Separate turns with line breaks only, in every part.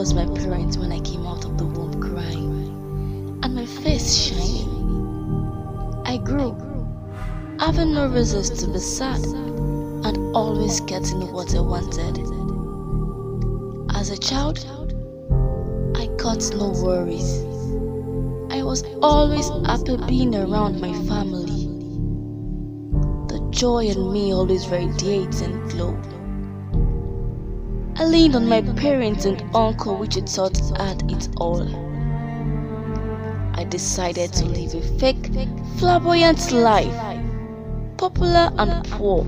Was my parents when I came out of the womb crying, and my face shining. I grew, having no reasons to be sad, and always getting what I wanted. As a child, I got no worries. I was always happy being around my family. The joy in me always radiates and glows. I leaned on my parents and uncle, which I thought had it all. I decided to live a fake, flamboyant life, popular and poor.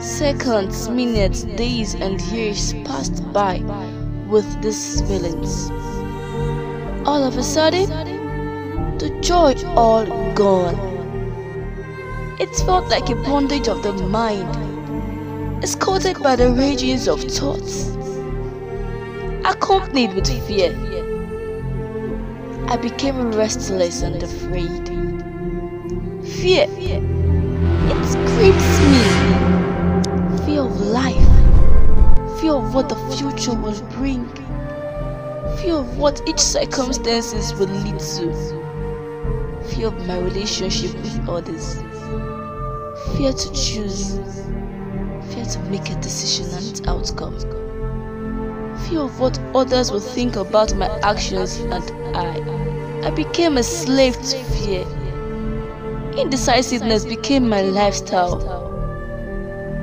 Seconds, minutes, days, and years passed by with these feelings. All of a sudden, the joy all gone. It felt like a bondage of the mind, escorted by the rages of thoughts, accompanied with fear. I became restless and afraid. Fear, it grips me. Fear of life, fear of what the future will bring, fear of what each circumstances will lead to, fear of my relationship with others, fear to choose, fear to make a decision and its outcome, fear of what others will think about my actions and I. I became a slave to fear. Indecisiveness became my lifestyle.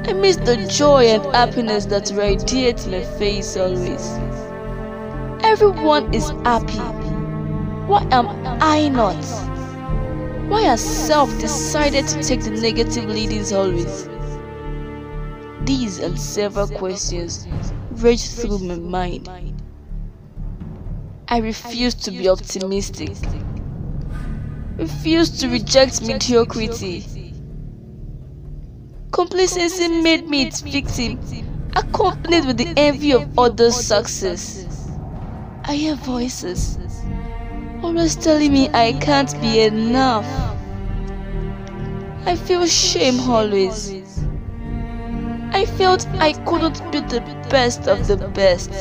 I miss the joy and happiness that radiates my face always. Everyone is happy. Why am I not? Why has self decided to take the negative leadings always? These and several questions rage through my mind. I refuse to be optimistic. Refuse to reject mediocrity. Complacency made me its victim, accompanied with the envy of others' success. I hear voices, always telling me I can't be enough. I feel shame always. I felt I couldn't be the best of the best.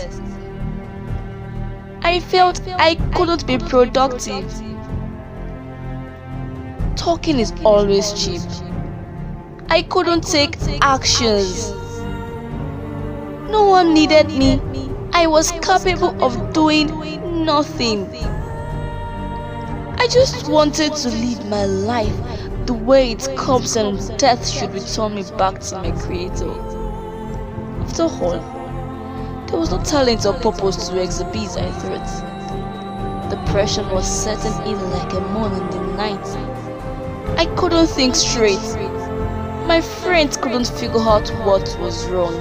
I felt I couldn't be productive. Talking is always cheap. I couldn't take actions. No one needed me. I was capable of doing nothing. I just wanted to live my life the way it comes and death should return me back to my creator. After all, there was no talent or purpose to exhibit, I thought. Depression was setting in like a moon in the night. I couldn't think straight. My friends couldn't figure out what was wrong.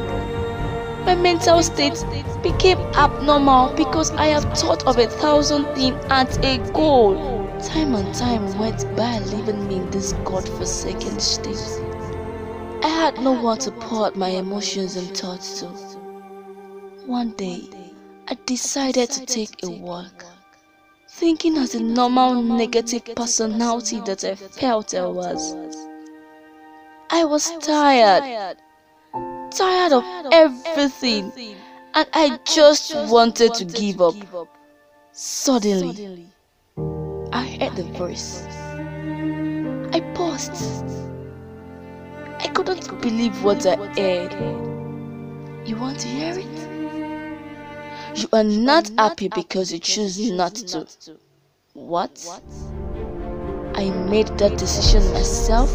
My mental state became abnormal because I have thought of a thousand things at a goal. Time and time went by leaving me in this god-forsaken state. I had no one to pour out my emotions and thoughts to. One day, I decided to take a walk, thinking as a normal negative personality that I felt I was. I was tired, tired of everything, and I just wanted to give up. Suddenly, I heard the voice. I paused. I couldn't believe what I heard. You want to hear it? You are not happy because you choose not to. What? I made that decision myself?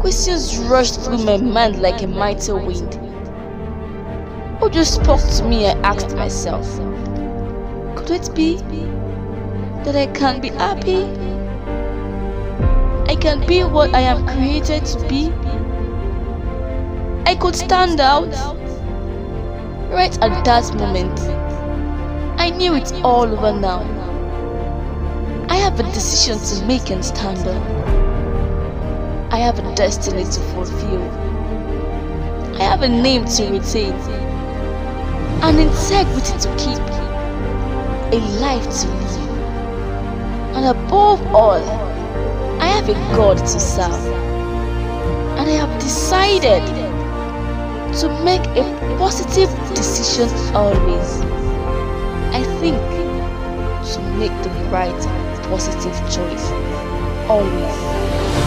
Questions rushed through my mind like a mighty wind. Who just spoke to me? I asked myself. Could it be that I can be happy? I can be what I am created to be. I could stand out. Right at that moment, I knew it's all over now. I have a decision to make and stand up. I have a destiny to fulfill. I have a name to retain, an integrity to keep, a life to live. And above all, I have a God to serve. And I have decided to make a positive decision always. I think to make the right positive choice always.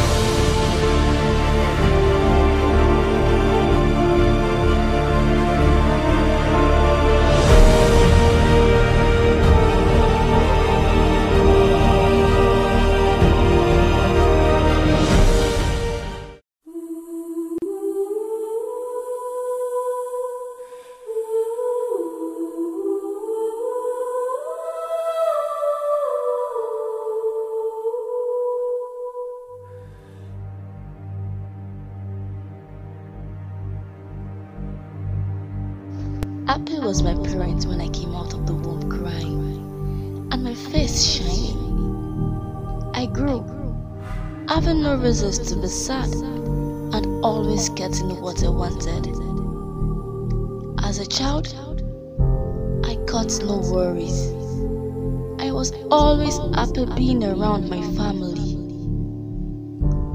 Was my parents when I came out of the womb crying, and my face shining. I grew, having no reasons to be sad, and always getting what I wanted. As a child, I got no worries. I was always happy being around my family.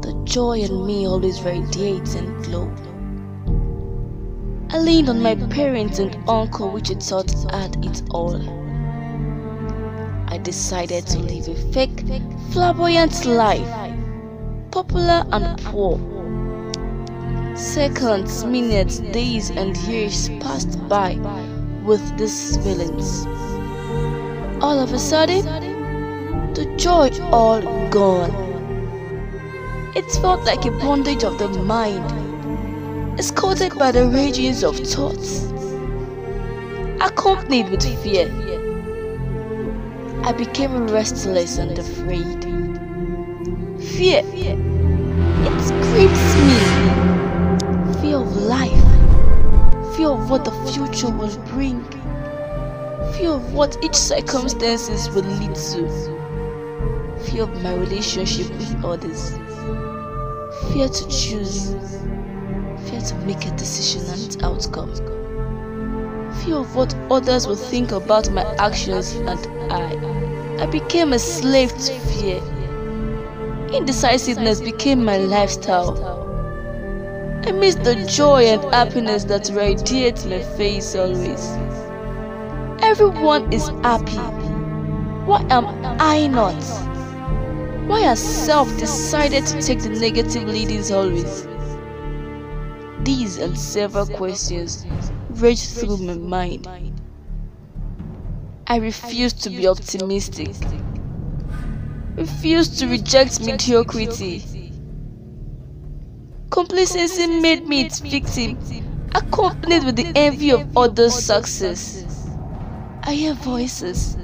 The joy in me always radiates and glows. I leaned on my parents and uncle, which I thought had it all. I decided to live a fake, flamboyant life, popular and poor. Seconds, minutes, days, and years passed by with these feelings. All of a sudden, the joy all gone. It felt like a bondage of the mind escorted by the rages of thoughts, accompanied with fear. I became restless and afraid. Fear, it grips me. Fear of life, fear of what the future will bring, fear of what each circumstances will lead to, fear of my relationship with others, fear to choose fear to make a decision and its outcome, fear of what others will think about my actions, and I, I became a slave to fear. Indecisiveness became my lifestyle. I miss the joy and happiness that radiate my face always. Everyone is happy. Why am I not? Why has self decided to take the negative leadings always? These and several questions raged through my mind. I refused to be optimistic, refused to reject mediocrity. Complacency made me its victim, accompanied with the envy of others' success. I hear voices,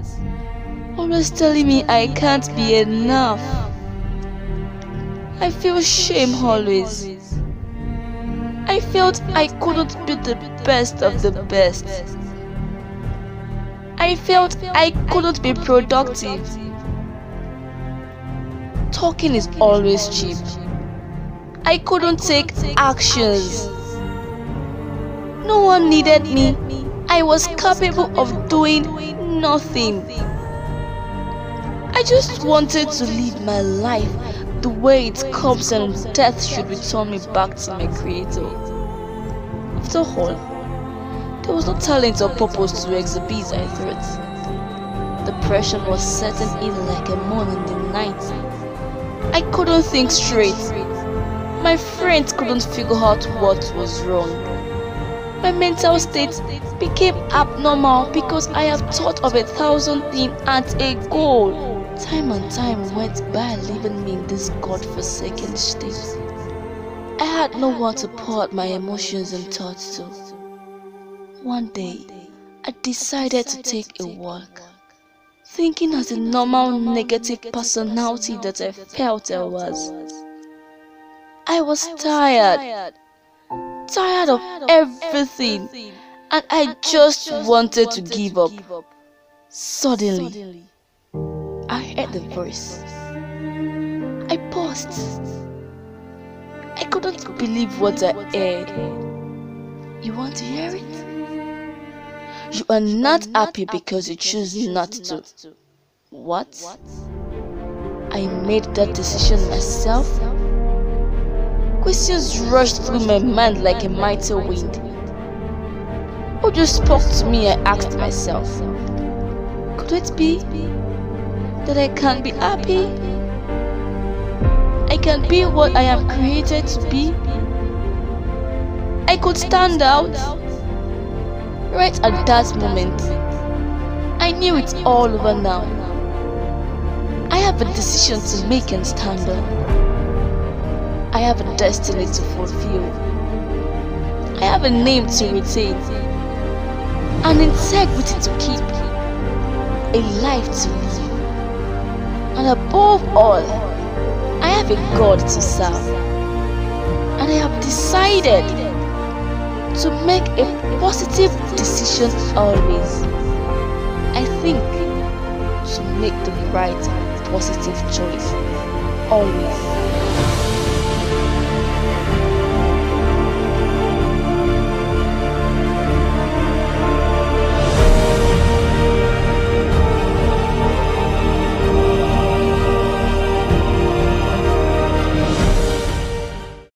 always telling me I can't be enough. I feel shame always. I felt I couldn't be the best of the best. I felt I couldn't be productive. Talking is always cheap. I couldn't take actions. No one needed me. I was capable of doing nothing. I just wanted to live my life the way it comes and death should return me back to my creator. After all, there was no talent or purpose to exhibit, I thought. Depression was setting in like a moon in the night. I couldn't think straight. My friends couldn't figure out what was wrong. My mental state became abnormal because I have thought of a thousand things at a goal. Time and time went by leaving me in this god-forsaken state. I had no one to pour out my emotions and thoughts to. One day, I decided to take a walk, thinking as a normal negative personality that I felt I was. I was tired, tired of everything, and I just wanted to give up. Suddenly, I heard the voice. I paused. I couldn't believe what I heard. You want to hear it? You are not happy because you choose not to. What? I made that decision myself? Questions rushed through my mind like a mighty wind. who just spoke to me, I asked myself, could it be that I can be happy? I can be what I am created to be. I could stand out. Right at that moment, I knew it's all over now. I have a decision to make and stand up. I have a destiny to fulfill. I have a name to retain, an integrity to keep, a life to live, and above all, I have a God to serve. And I have decided to make a positive decision always. I think to make the right positive choice always.